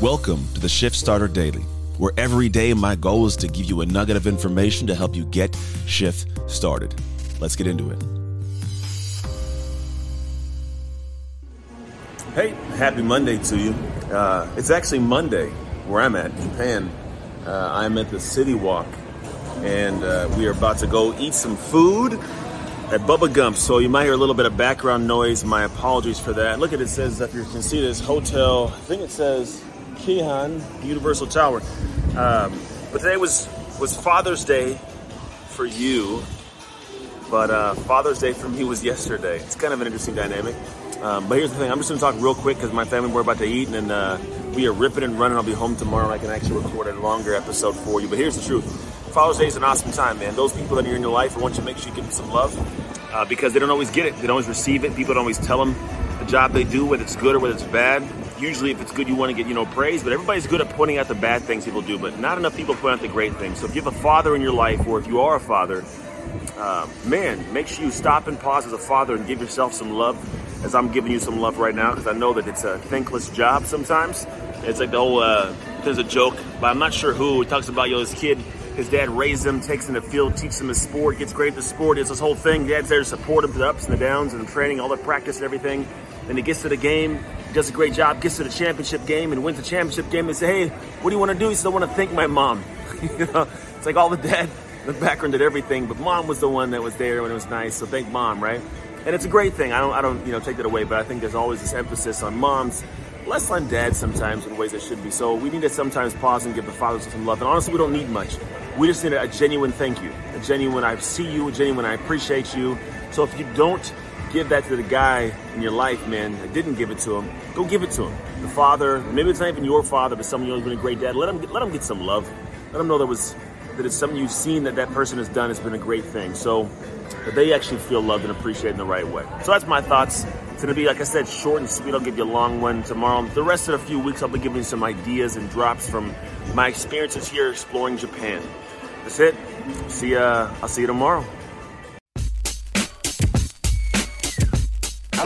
Welcome to the Shift Starter Daily, where every day my goal is to give you a nugget of information to help you get shift started. Let's get into it. Hey, happy Monday to you. Uh, it's actually Monday where I'm at, Japan. Uh, I'm at the City Walk, and uh, we are about to go eat some food at Bubba Gump. So you might hear a little bit of background noise. My apologies for that. Look at it, it says, if you can see this hotel, I think it says Keihan Universal Tower. Um, but today was was Father's Day for you, but uh, Father's Day for me was yesterday. It's kind of an interesting dynamic. Um, but here's the thing: I'm just going to talk real quick because my family we're about to eat, and uh, we are ripping and running. I'll be home tomorrow, and I can actually record a longer episode for you. But here's the truth: Father's Day is an awesome time, man. Those people that are in your life, I want you to make sure you give them some love uh, because they don't always get it. They don't always receive it. People don't always tell them the job they do, whether it's good or whether it's bad usually if it's good you want to get you know praise but everybody's good at pointing out the bad things people do but not enough people point out the great things so if you have a father in your life or if you are a father uh, man make sure you stop and pause as a father and give yourself some love as i'm giving you some love right now because i know that it's a thankless job sometimes it's like the whole uh, there's a joke but i'm not sure who talks about you know this kid his dad raised him, takes him to the field, teaches him his sport, gets great at the sport. It's this whole thing. Dad's there to support him through the ups and the downs and the training, all the practice and everything. Then he gets to the game, does a great job, gets to the championship game and wins the championship game and say, hey, what do you want to do? He says, I want to thank my mom. you know, it's like all the dad, the background did everything, but mom was the one that was there when it was nice. So thank mom, right? And it's a great thing. I don't, I don't, you know, take that away, but I think there's always this emphasis on moms, less on dads sometimes in ways that should be. So we need to sometimes pause and give the fathers some love. And honestly, we don't need much. We just need a genuine thank you, a genuine I see you, a genuine I appreciate you. So if you don't give that to the guy in your life, man, that didn't give it to him, go give it to him. The father, maybe it's not even your father, but someone who's been a great dad. Let him let him get some love. Let him know that was that it's something you've seen that that person has done has been a great thing. So that they actually feel loved and appreciated in the right way. So that's my thoughts. It's to be, like I said, short and sweet. I'll give you a long one tomorrow. The rest of the few weeks, I'll be giving you some ideas and drops from my experiences here exploring Japan. That's it. See ya. I'll see you tomorrow.